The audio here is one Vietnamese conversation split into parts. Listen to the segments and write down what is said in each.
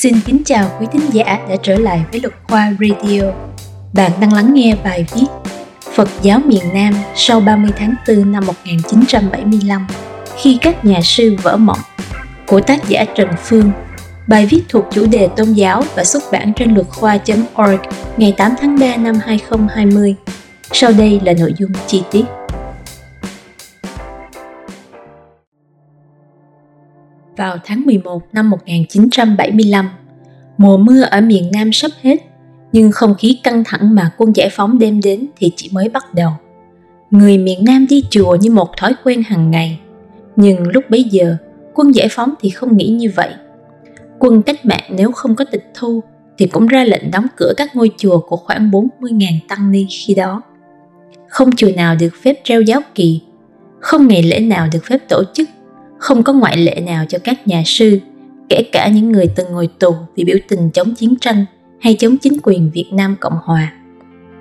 Xin kính chào quý thính giả đã trở lại với Luật Khoa Radio. Bạn đang lắng nghe bài viết Phật giáo miền Nam sau 30 tháng 4 năm 1975 khi các nhà sư vỡ mộng, của tác giả Trần Phương. Bài viết thuộc chủ đề tôn giáo và xuất bản trên luật khoa.org ngày 8 tháng 3 năm 2020. Sau đây là nội dung chi tiết. Vào tháng 11 năm 1975. Mùa mưa ở miền Nam sắp hết, nhưng không khí căng thẳng mà quân giải phóng đem đến thì chỉ mới bắt đầu. Người miền Nam đi chùa như một thói quen hàng ngày, nhưng lúc bấy giờ, quân giải phóng thì không nghĩ như vậy. Quân cách mạng nếu không có tịch thu thì cũng ra lệnh đóng cửa các ngôi chùa của khoảng 40.000 tăng ni khi đó. Không chùa nào được phép treo giáo kỳ, không ngày lễ nào được phép tổ chức không có ngoại lệ nào cho các nhà sư, kể cả những người từng ngồi tù vì biểu tình chống chiến tranh hay chống chính quyền Việt Nam Cộng Hòa,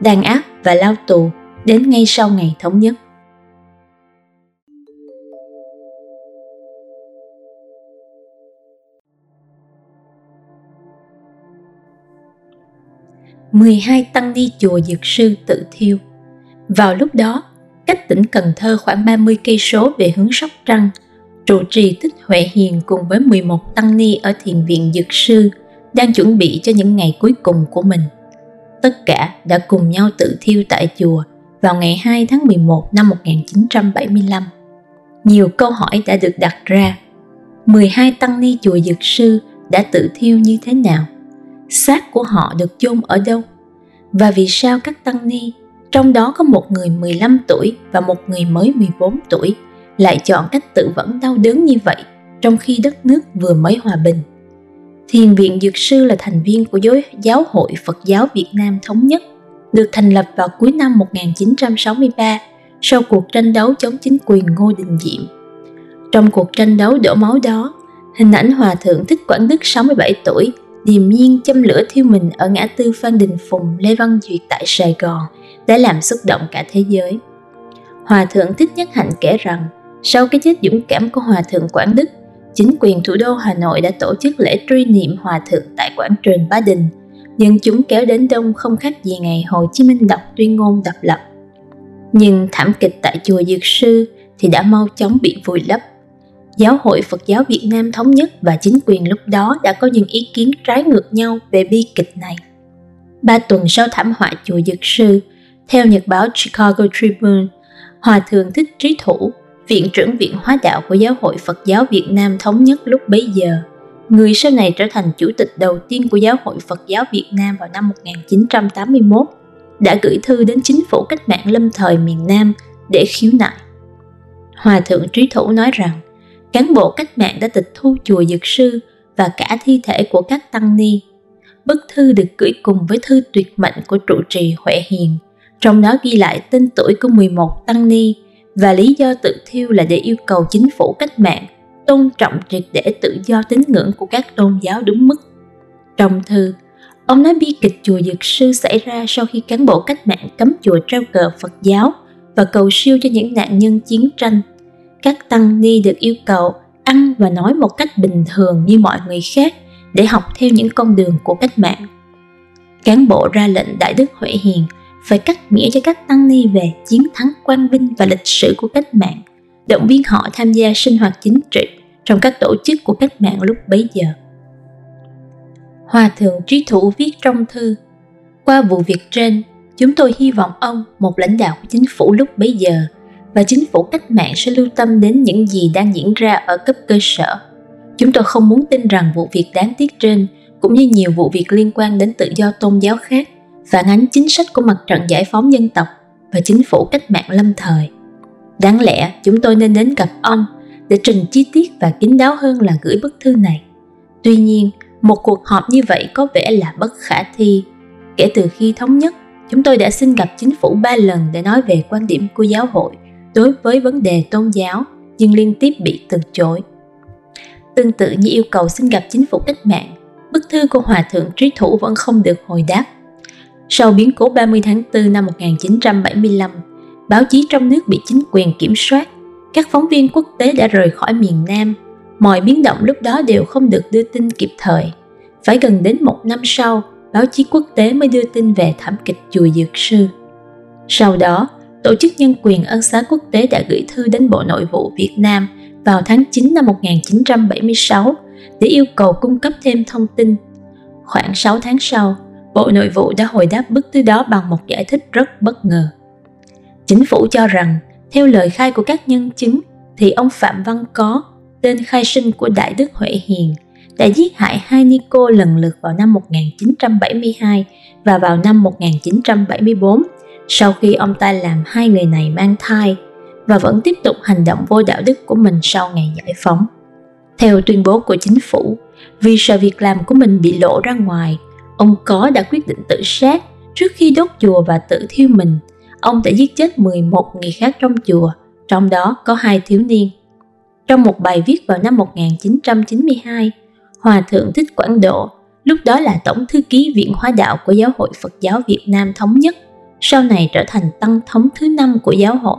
đàn áp và lao tù đến ngay sau ngày thống nhất. mười hai tăng ni chùa Dược Sư tự thiêu. Vào lúc đó, cách tỉnh Cần Thơ khoảng 30 cây số về hướng Sóc Trăng – trụ trì Thích Huệ Hiền cùng với 11 tăng ni ở thiền viện Dược Sư đang chuẩn bị cho những ngày cuối cùng của mình. Tất cả đã cùng nhau tự thiêu tại chùa vào ngày 2 tháng 11 năm 1975. Nhiều câu hỏi đã được đặt ra. 12 tăng ni chùa Dược Sư đã tự thiêu như thế nào? Xác của họ được chôn ở đâu? Và vì sao các tăng ni, trong đó có một người 15 tuổi và một người mới 14 tuổi, lại chọn cách tự vẫn đau đớn như vậy trong khi đất nước vừa mới hòa bình. Thiền viện Dược Sư là thành viên của giới giáo hội Phật giáo Việt Nam Thống Nhất, được thành lập vào cuối năm 1963 sau cuộc tranh đấu chống chính quyền Ngô Đình Diệm. Trong cuộc tranh đấu đổ máu đó, hình ảnh Hòa Thượng Thích Quảng Đức 67 tuổi điềm nhiên châm lửa thiêu mình ở ngã tư Phan Đình Phùng Lê Văn Duyệt tại Sài Gòn đã làm xúc động cả thế giới. Hòa Thượng Thích Nhất Hạnh kể rằng sau cái chết dũng cảm của Hòa Thượng Quảng Đức, chính quyền thủ đô Hà Nội đã tổ chức lễ truy niệm Hòa Thượng tại quảng trường Ba Đình. Dân chúng kéo đến đông không khác gì ngày Hồ Chí Minh đọc tuyên ngôn độc lập. Nhưng thảm kịch tại chùa Dược Sư thì đã mau chóng bị vùi lấp. Giáo hội Phật giáo Việt Nam thống nhất và chính quyền lúc đó đã có những ý kiến trái ngược nhau về bi kịch này. Ba tuần sau thảm họa chùa Dược Sư, theo nhật báo Chicago Tribune, Hòa Thượng Thích Trí Thủ, viện trưởng viện hóa đạo của Giáo hội Phật giáo Việt Nam thống nhất lúc bấy giờ. Người sau này trở thành chủ tịch đầu tiên của Giáo hội Phật giáo Việt Nam vào năm 1981, đã gửi thư đến chính phủ cách mạng lâm thời miền Nam để khiếu nại. Hòa thượng Trí Thủ nói rằng, cán bộ cách mạng đã tịch thu chùa Dược Sư và cả thi thể của các tăng ni. Bức thư được gửi cùng với thư tuyệt mệnh của trụ trì Huệ Hiền, trong đó ghi lại tên tuổi của 11 tăng ni và lý do tự thiêu là để yêu cầu chính phủ cách mạng tôn trọng triệt để tự do tín ngưỡng của các tôn giáo đúng mức. Trong thư, ông nói bi kịch chùa Dược Sư xảy ra sau khi cán bộ cách mạng cấm chùa treo cờ Phật giáo và cầu siêu cho những nạn nhân chiến tranh. Các tăng ni được yêu cầu ăn và nói một cách bình thường như mọi người khác để học theo những con đường của cách mạng. Cán bộ ra lệnh Đại Đức Huệ Hiền phải cắt nghĩa cho các tăng ni về chiến thắng quang vinh và lịch sử của cách mạng, động viên họ tham gia sinh hoạt chính trị trong các tổ chức của cách mạng lúc bấy giờ. Hòa thượng trí thủ viết trong thư, qua vụ việc trên, chúng tôi hy vọng ông, một lãnh đạo của chính phủ lúc bấy giờ, và chính phủ cách mạng sẽ lưu tâm đến những gì đang diễn ra ở cấp cơ sở. Chúng tôi không muốn tin rằng vụ việc đáng tiếc trên, cũng như nhiều vụ việc liên quan đến tự do tôn giáo khác, phản ánh chính sách của mặt trận giải phóng dân tộc và chính phủ cách mạng lâm thời. Đáng lẽ chúng tôi nên đến gặp ông để trình chi tiết và kín đáo hơn là gửi bức thư này. Tuy nhiên, một cuộc họp như vậy có vẻ là bất khả thi. Kể từ khi thống nhất, chúng tôi đã xin gặp chính phủ ba lần để nói về quan điểm của giáo hội đối với vấn đề tôn giáo, nhưng liên tiếp bị từ chối. Tương tự như yêu cầu xin gặp chính phủ cách mạng, bức thư của Hòa Thượng Trí Thủ vẫn không được hồi đáp. Sau biến cố 30 tháng 4 năm 1975, báo chí trong nước bị chính quyền kiểm soát, các phóng viên quốc tế đã rời khỏi miền Nam. Mọi biến động lúc đó đều không được đưa tin kịp thời. Phải gần đến một năm sau, báo chí quốc tế mới đưa tin về thảm kịch chùa Dược Sư. Sau đó, Tổ chức Nhân quyền Ân xá quốc tế đã gửi thư đến Bộ Nội vụ Việt Nam vào tháng 9 năm 1976 để yêu cầu cung cấp thêm thông tin. Khoảng 6 tháng sau, Bộ Nội vụ đã hồi đáp bức thư đó bằng một giải thích rất bất ngờ. Chính phủ cho rằng, theo lời khai của các nhân chứng, thì ông Phạm Văn Có, tên khai sinh của Đại Đức Huệ Hiền, đã giết hại hai ni cô lần lượt vào năm 1972 và vào năm 1974 sau khi ông ta làm hai người này mang thai và vẫn tiếp tục hành động vô đạo đức của mình sau ngày giải phóng. Theo tuyên bố của chính phủ, vì sợ việc làm của mình bị lộ ra ngoài, ông Có đã quyết định tự sát trước khi đốt chùa và tự thiêu mình. Ông đã giết chết 11 người khác trong chùa, trong đó có hai thiếu niên. Trong một bài viết vào năm 1992, Hòa Thượng Thích Quảng Độ, lúc đó là Tổng Thư ký Viện Hóa Đạo của Giáo hội Phật giáo Việt Nam Thống nhất, sau này trở thành tăng thống thứ năm của giáo hội,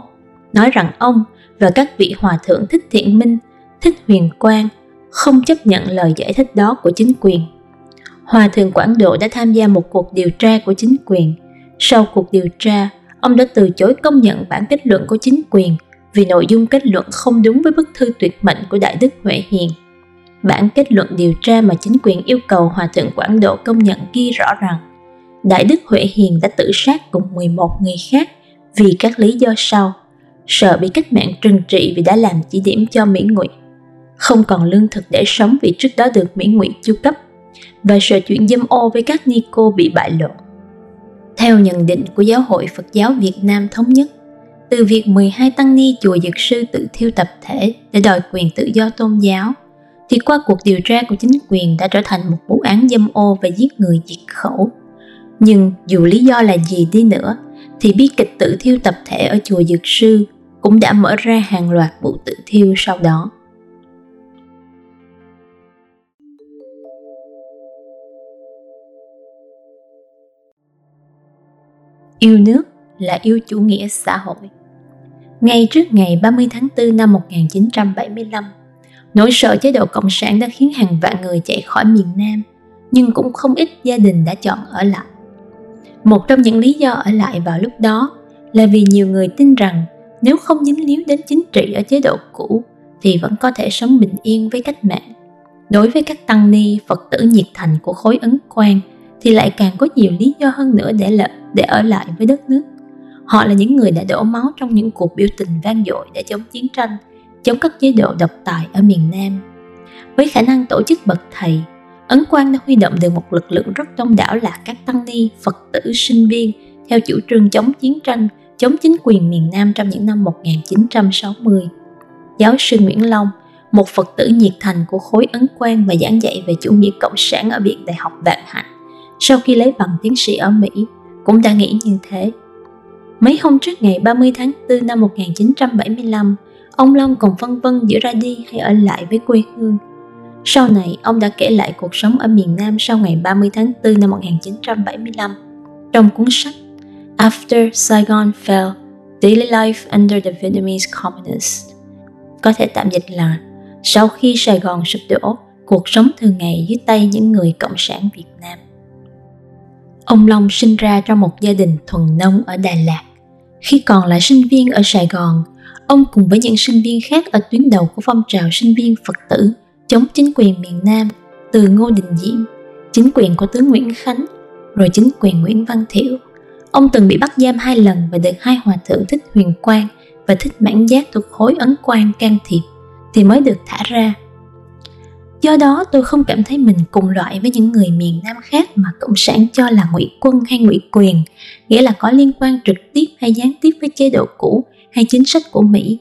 nói rằng ông và các vị hòa thượng thích thiện minh, thích huyền quang không chấp nhận lời giải thích đó của chính quyền. Hòa thượng Quảng Độ đã tham gia một cuộc điều tra của chính quyền. Sau cuộc điều tra, ông đã từ chối công nhận bản kết luận của chính quyền vì nội dung kết luận không đúng với bức thư tuyệt mệnh của Đại Đức Huệ Hiền. Bản kết luận điều tra mà chính quyền yêu cầu Hòa thượng Quảng Độ công nhận ghi rõ rằng Đại Đức Huệ Hiền đã tự sát cùng 11 người khác vì các lý do sau. Sợ bị cách mạng trừng trị vì đã làm chỉ điểm cho Mỹ Ngụy. Không còn lương thực để sống vì trước đó được Mỹ Ngụy chu cấp. Và sợ chuyện dâm ô với các ni cô bị bại lộ. Theo nhận định của Giáo hội Phật giáo Việt Nam Thống nhất, từ việc 12 tăng ni chùa Dược Sư tự thiêu tập thể để đòi quyền tự do tôn giáo, thì qua cuộc điều tra của chính quyền đã trở thành một vụ án dâm ô và giết người diệt khẩu nhưng dù lý do là gì đi nữa, thì bi kịch tự thiêu tập thể ở chùa Dược Sư cũng đã mở ra hàng loạt vụ tự thiêu sau đó. Yêu nước là yêu chủ nghĩa xã hội. Ngay trước ngày 30 tháng 4 năm 1975, nỗi sợ chế độ Cộng sản đã khiến hàng vạn người chạy khỏi miền Nam, nhưng cũng không ít gia đình đã chọn ở lại. Một trong những lý do ở lại vào lúc đó là vì nhiều người tin rằng nếu không dính líu đến chính trị ở chế độ cũ thì vẫn có thể sống bình yên với cách mạng. Đối với các tăng ni, Phật tử nhiệt thành của khối ấn quan thì lại càng có nhiều lý do hơn nữa để lợi, để ở lại với đất nước. Họ là những người đã đổ máu trong những cuộc biểu tình vang dội để chống chiến tranh, chống các chế độ độc tài ở miền Nam. Với khả năng tổ chức bậc thầy, Ấn Quang đã huy động được một lực lượng rất đông đảo là các tăng ni, Phật tử, sinh viên theo chủ trương chống chiến tranh, chống chính quyền miền Nam trong những năm 1960. Giáo sư Nguyễn Long, một Phật tử nhiệt thành của khối Ấn Quang và giảng dạy về chủ nghĩa cộng sản ở Viện Đại học Vạn Hạnh, sau khi lấy bằng tiến sĩ ở Mỹ, cũng đã nghĩ như thế. Mấy hôm trước ngày 30 tháng 4 năm 1975, ông Long còn phân vân giữa ra đi hay ở lại với quê hương sau này, ông đã kể lại cuộc sống ở miền Nam sau ngày 30 tháng 4 năm 1975 trong cuốn sách After Saigon Fell, Daily Life Under the Vietnamese Communists. Có thể tạm dịch là sau khi Sài Gòn sụp đổ, cuộc sống thường ngày dưới tay những người cộng sản Việt Nam. Ông Long sinh ra trong một gia đình thuần nông ở Đà Lạt. Khi còn là sinh viên ở Sài Gòn, ông cùng với những sinh viên khác ở tuyến đầu của phong trào sinh viên Phật tử chống chính quyền miền Nam từ Ngô Đình Diệm, chính quyền của tướng Nguyễn Khánh, rồi chính quyền Nguyễn Văn Thiệu. Ông từng bị bắt giam hai lần và được hai hòa thượng thích huyền quang và thích mãn giác thuộc khối ấn quan can thiệp thì mới được thả ra. Do đó tôi không cảm thấy mình cùng loại với những người miền Nam khác mà Cộng sản cho là ngụy quân hay ngụy quyền, nghĩa là có liên quan trực tiếp hay gián tiếp với chế độ cũ hay chính sách của Mỹ.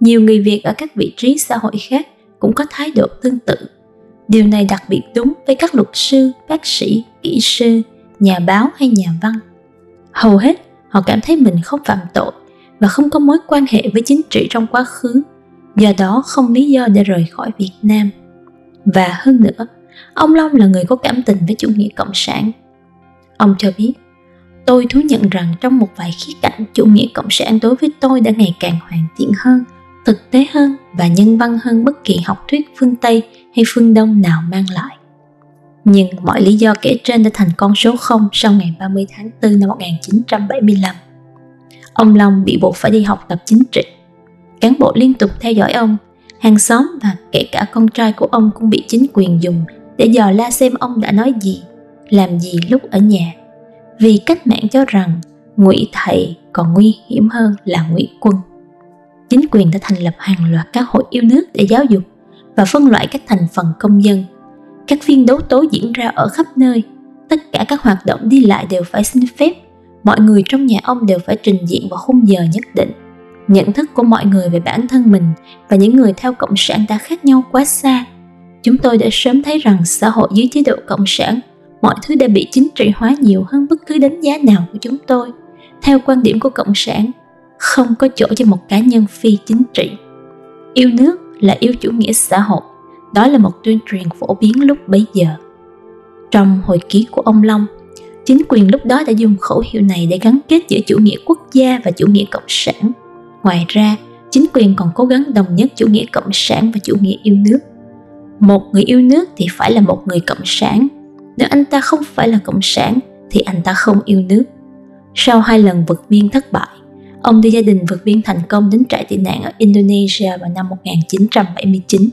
Nhiều người Việt ở các vị trí xã hội khác cũng có thái độ tương tự. Điều này đặc biệt đúng với các luật sư, bác sĩ, kỹ sư, nhà báo hay nhà văn. Hầu hết họ cảm thấy mình không phạm tội và không có mối quan hệ với chính trị trong quá khứ, do đó không lý do để rời khỏi Việt Nam. Và hơn nữa, ông Long là người có cảm tình với chủ nghĩa cộng sản. Ông cho biết, tôi thú nhận rằng trong một vài khía cạnh chủ nghĩa cộng sản đối với tôi đã ngày càng hoàn thiện hơn thực tế hơn và nhân văn hơn bất kỳ học thuyết phương Tây hay phương Đông nào mang lại. Nhưng mọi lý do kể trên đã thành con số 0 sau ngày 30 tháng 4 năm 1975. Ông Long bị buộc phải đi học tập chính trị. Cán bộ liên tục theo dõi ông, hàng xóm và kể cả con trai của ông cũng bị chính quyền dùng để dò la xem ông đã nói gì, làm gì lúc ở nhà. Vì cách mạng cho rằng ngụy thầy còn nguy hiểm hơn là ngụy quân. Chính quyền đã thành lập hàng loạt các hội yêu nước để giáo dục và phân loại các thành phần công dân. Các phiên đấu tố diễn ra ở khắp nơi, tất cả các hoạt động đi lại đều phải xin phép, mọi người trong nhà ông đều phải trình diện vào khung giờ nhất định. Nhận thức của mọi người về bản thân mình và những người theo cộng sản đã khác nhau quá xa. Chúng tôi đã sớm thấy rằng xã hội dưới chế độ cộng sản, mọi thứ đã bị chính trị hóa nhiều hơn bất cứ đánh giá nào của chúng tôi. Theo quan điểm của cộng sản, không có chỗ cho một cá nhân phi chính trị. Yêu nước là yêu chủ nghĩa xã hội, đó là một tuyên truyền phổ biến lúc bấy giờ. Trong hồi ký của ông Long, chính quyền lúc đó đã dùng khẩu hiệu này để gắn kết giữa chủ nghĩa quốc gia và chủ nghĩa cộng sản. Ngoài ra, chính quyền còn cố gắng đồng nhất chủ nghĩa cộng sản và chủ nghĩa yêu nước. Một người yêu nước thì phải là một người cộng sản. Nếu anh ta không phải là cộng sản thì anh ta không yêu nước. Sau hai lần vượt biên thất bại, Ông đưa gia đình vượt biên thành công đến trại tị nạn ở Indonesia vào năm 1979.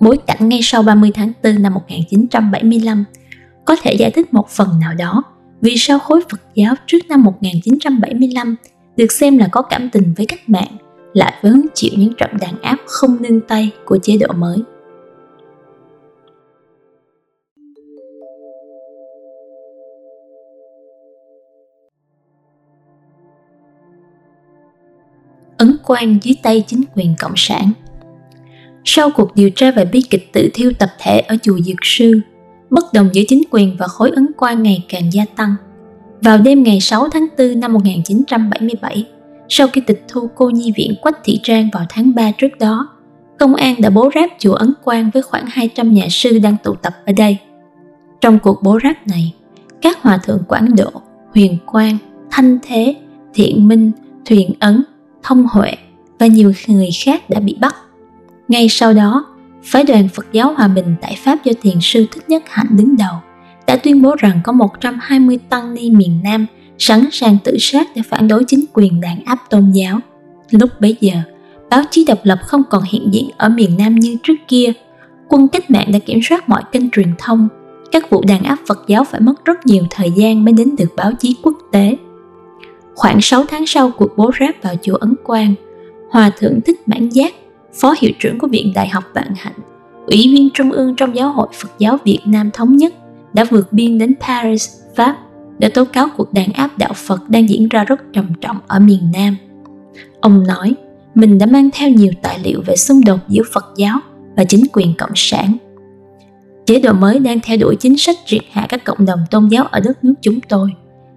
Bối cảnh ngay sau 30 tháng 4 năm 1975 có thể giải thích một phần nào đó vì sao khối Phật giáo trước năm 1975 được xem là có cảm tình với cách mạng lại phải hứng chịu những trận đàn áp không nương tay của chế độ mới. ấn quan dưới tay chính quyền cộng sản. Sau cuộc điều tra về bi kịch tự thiêu tập thể ở chùa Dược Sư, bất đồng giữa chính quyền và khối ấn quan ngày càng gia tăng. Vào đêm ngày 6 tháng 4 năm 1977, sau khi tịch thu cô nhi viện Quách Thị Trang vào tháng 3 trước đó, công an đã bố ráp chùa Ấn Quang với khoảng 200 nhà sư đang tụ tập ở đây. Trong cuộc bố ráp này, các hòa thượng Quảng Độ, Huyền Quang, Thanh Thế, Thiện Minh, Thuyền Ấn Thông Huệ và nhiều người khác đã bị bắt. Ngay sau đó, phái đoàn Phật giáo Hòa Bình tại Pháp do Thiền sư Thích Nhất Hạnh đứng đầu đã tuyên bố rằng có 120 tăng ni miền Nam sẵn sàng tự sát để phản đối chính quyền đàn áp tôn giáo. Lúc bấy giờ, báo chí độc lập không còn hiện diện ở miền Nam như trước kia. Quân cách mạng đã kiểm soát mọi kênh truyền thông. Các vụ đàn áp Phật giáo phải mất rất nhiều thời gian mới đến được báo chí quốc tế. Khoảng 6 tháng sau cuộc bố ráp vào chùa Ấn Quang, Hòa Thượng Thích Mãn Giác, Phó Hiệu trưởng của Viện Đại học Vạn Hạnh, Ủy viên Trung ương trong Giáo hội Phật giáo Việt Nam Thống nhất đã vượt biên đến Paris, Pháp để tố cáo cuộc đàn áp đạo Phật đang diễn ra rất trầm trọng ở miền Nam. Ông nói mình đã mang theo nhiều tài liệu về xung đột giữa Phật giáo và chính quyền Cộng sản. Chế độ mới đang theo đuổi chính sách triệt hạ các cộng đồng tôn giáo ở đất nước chúng tôi.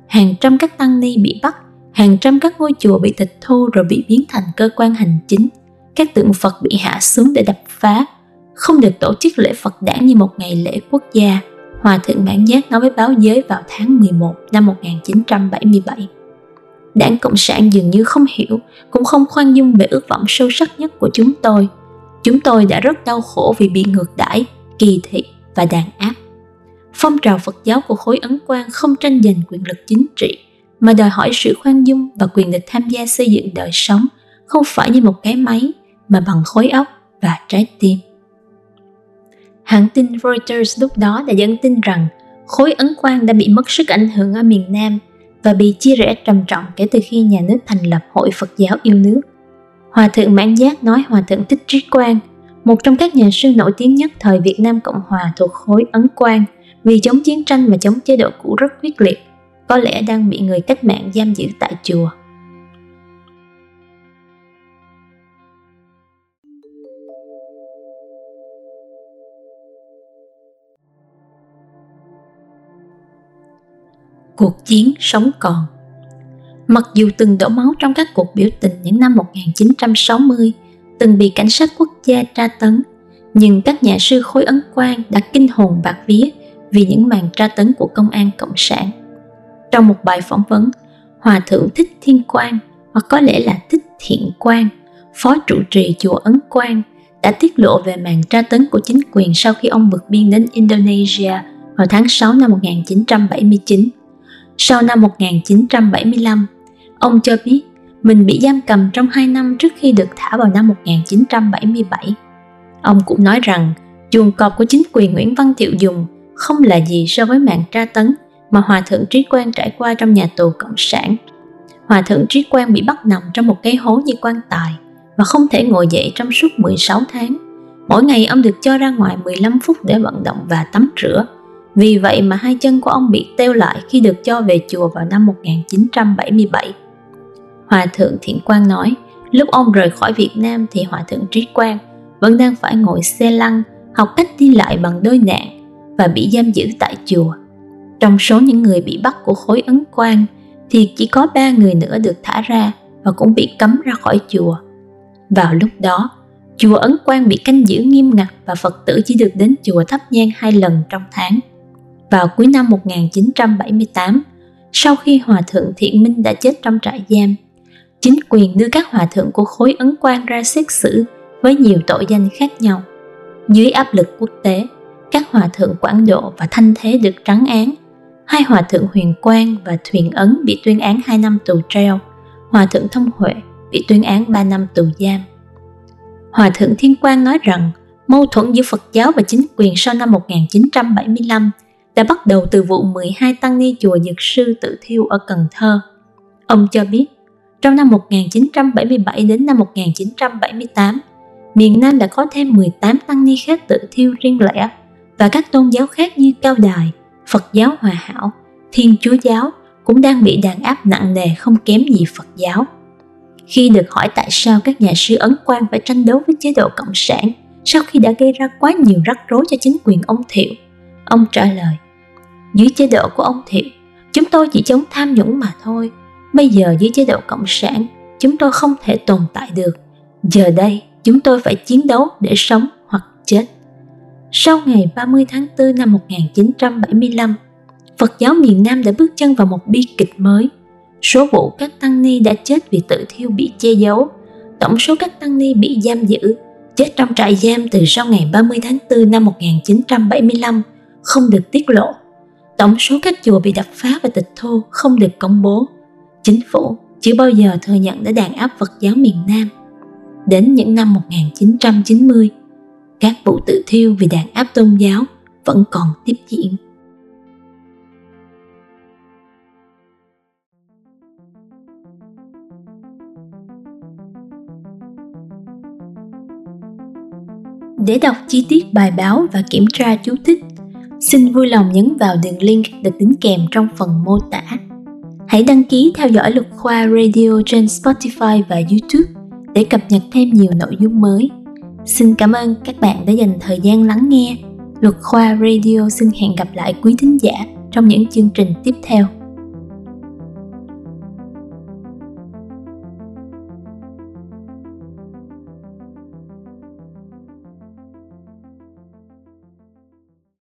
Hàng trăm các tăng ni bị bắt hàng trăm các ngôi chùa bị tịch thu rồi bị biến thành cơ quan hành chính các tượng phật bị hạ xuống để đập phá không được tổ chức lễ phật đản như một ngày lễ quốc gia Hòa thượng Mãn Giác nói với báo giới vào tháng 11 năm 1977. Đảng Cộng sản dường như không hiểu, cũng không khoan dung về ước vọng sâu sắc nhất của chúng tôi. Chúng tôi đã rất đau khổ vì bị ngược đãi, kỳ thị và đàn áp. Phong trào Phật giáo của khối ấn quan không tranh giành quyền lực chính trị, mà đòi hỏi sự khoan dung và quyền được tham gia xây dựng đời sống không phải như một cái máy mà bằng khối óc và trái tim. Hãng tin Reuters lúc đó đã dẫn tin rằng khối ấn quang đã bị mất sức ảnh hưởng ở miền Nam và bị chia rẽ trầm trọng kể từ khi nhà nước thành lập Hội Phật giáo yêu nước. Hòa thượng Mãn Giác nói Hòa thượng Thích Trí Quang, một trong các nhà sư nổi tiếng nhất thời Việt Nam Cộng Hòa thuộc khối ấn quang vì chống chiến tranh và chống chế độ cũ rất quyết liệt có lẽ đang bị người cách mạng giam giữ tại chùa. Cuộc chiến sống còn Mặc dù từng đổ máu trong các cuộc biểu tình những năm 1960, từng bị cảnh sát quốc gia tra tấn, nhưng các nhà sư khối ấn quan đã kinh hồn bạc vía vì những màn tra tấn của công an cộng sản. Trong một bài phỏng vấn, Hòa Thượng Thích Thiên Quang hoặc có lẽ là Thích Thiện Quang, phó trụ trì chùa Ấn Quang, đã tiết lộ về màn tra tấn của chính quyền sau khi ông vượt biên đến Indonesia vào tháng 6 năm 1979. Sau năm 1975, ông cho biết mình bị giam cầm trong 2 năm trước khi được thả vào năm 1977. Ông cũng nói rằng chuồng cọp của chính quyền Nguyễn Văn Thiệu dùng không là gì so với mạng tra tấn mà Hòa Thượng Trí Quang trải qua trong nhà tù Cộng sản. Hòa Thượng Trí Quang bị bắt nằm trong một cái hố như quan tài và không thể ngồi dậy trong suốt 16 tháng. Mỗi ngày ông được cho ra ngoài 15 phút để vận động và tắm rửa. Vì vậy mà hai chân của ông bị teo lại khi được cho về chùa vào năm 1977. Hòa Thượng Thiện Quang nói, lúc ông rời khỏi Việt Nam thì Hòa Thượng Trí Quang vẫn đang phải ngồi xe lăn, học cách đi lại bằng đôi nạn và bị giam giữ tại chùa. Trong số những người bị bắt của khối ấn quang thì chỉ có ba người nữa được thả ra và cũng bị cấm ra khỏi chùa. Vào lúc đó, chùa Ấn Quang bị canh giữ nghiêm ngặt và Phật tử chỉ được đến chùa thắp nhang hai lần trong tháng. Vào cuối năm 1978, sau khi Hòa Thượng Thiện Minh đã chết trong trại giam, chính quyền đưa các hòa thượng của khối Ấn Quang ra xét xử với nhiều tội danh khác nhau. Dưới áp lực quốc tế, các hòa thượng Quảng Độ và Thanh Thế được trắng án. Hai hòa thượng Huyền Quang và Thuyền Ấn bị tuyên án 2 năm tù treo. Hòa thượng Thông Huệ bị tuyên án 3 năm tù giam. Hòa thượng Thiên Quang nói rằng mâu thuẫn giữa Phật giáo và chính quyền sau năm 1975 đã bắt đầu từ vụ 12 tăng ni chùa Dược Sư tự thiêu ở Cần Thơ. Ông cho biết, trong năm 1977 đến năm 1978, miền Nam đã có thêm 18 tăng ni khác tự thiêu riêng lẻ và các tôn giáo khác như Cao Đài, Phật giáo Hòa Hảo, Thiên Chúa giáo cũng đang bị đàn áp nặng nề không kém gì Phật giáo. Khi được hỏi tại sao các nhà sư ấn quan phải tranh đấu với chế độ cộng sản sau khi đã gây ra quá nhiều rắc rối cho chính quyền ông Thiệu, ông trả lời dưới chế độ của ông Thiệu, chúng tôi chỉ chống tham nhũng mà thôi. Bây giờ dưới chế độ cộng sản, chúng tôi không thể tồn tại được. Giờ đây, chúng tôi phải chiến đấu để sống hoặc chết. Sau ngày 30 tháng 4 năm 1975, Phật giáo miền Nam đã bước chân vào một bi kịch mới. Số vụ các tăng ni đã chết vì tự thiêu bị che giấu. Tổng số các tăng ni bị giam giữ, chết trong trại giam từ sau ngày 30 tháng 4 năm 1975 không được tiết lộ. Tổng số các chùa bị đập phá và tịch thu không được công bố. Chính phủ chưa bao giờ thừa nhận đã đàn áp Phật giáo miền Nam. Đến những năm 1990, các vụ tự thiêu vì đàn áp tôn giáo vẫn còn tiếp diễn. Để đọc chi tiết bài báo và kiểm tra chú thích, xin vui lòng nhấn vào đường link được đính kèm trong phần mô tả. Hãy đăng ký theo dõi Luật Khoa Radio trên Spotify và YouTube để cập nhật thêm nhiều nội dung mới. Xin cảm ơn các bạn đã dành thời gian lắng nghe. Luật Khoa Radio xin hẹn gặp lại quý thính giả trong những chương trình tiếp theo.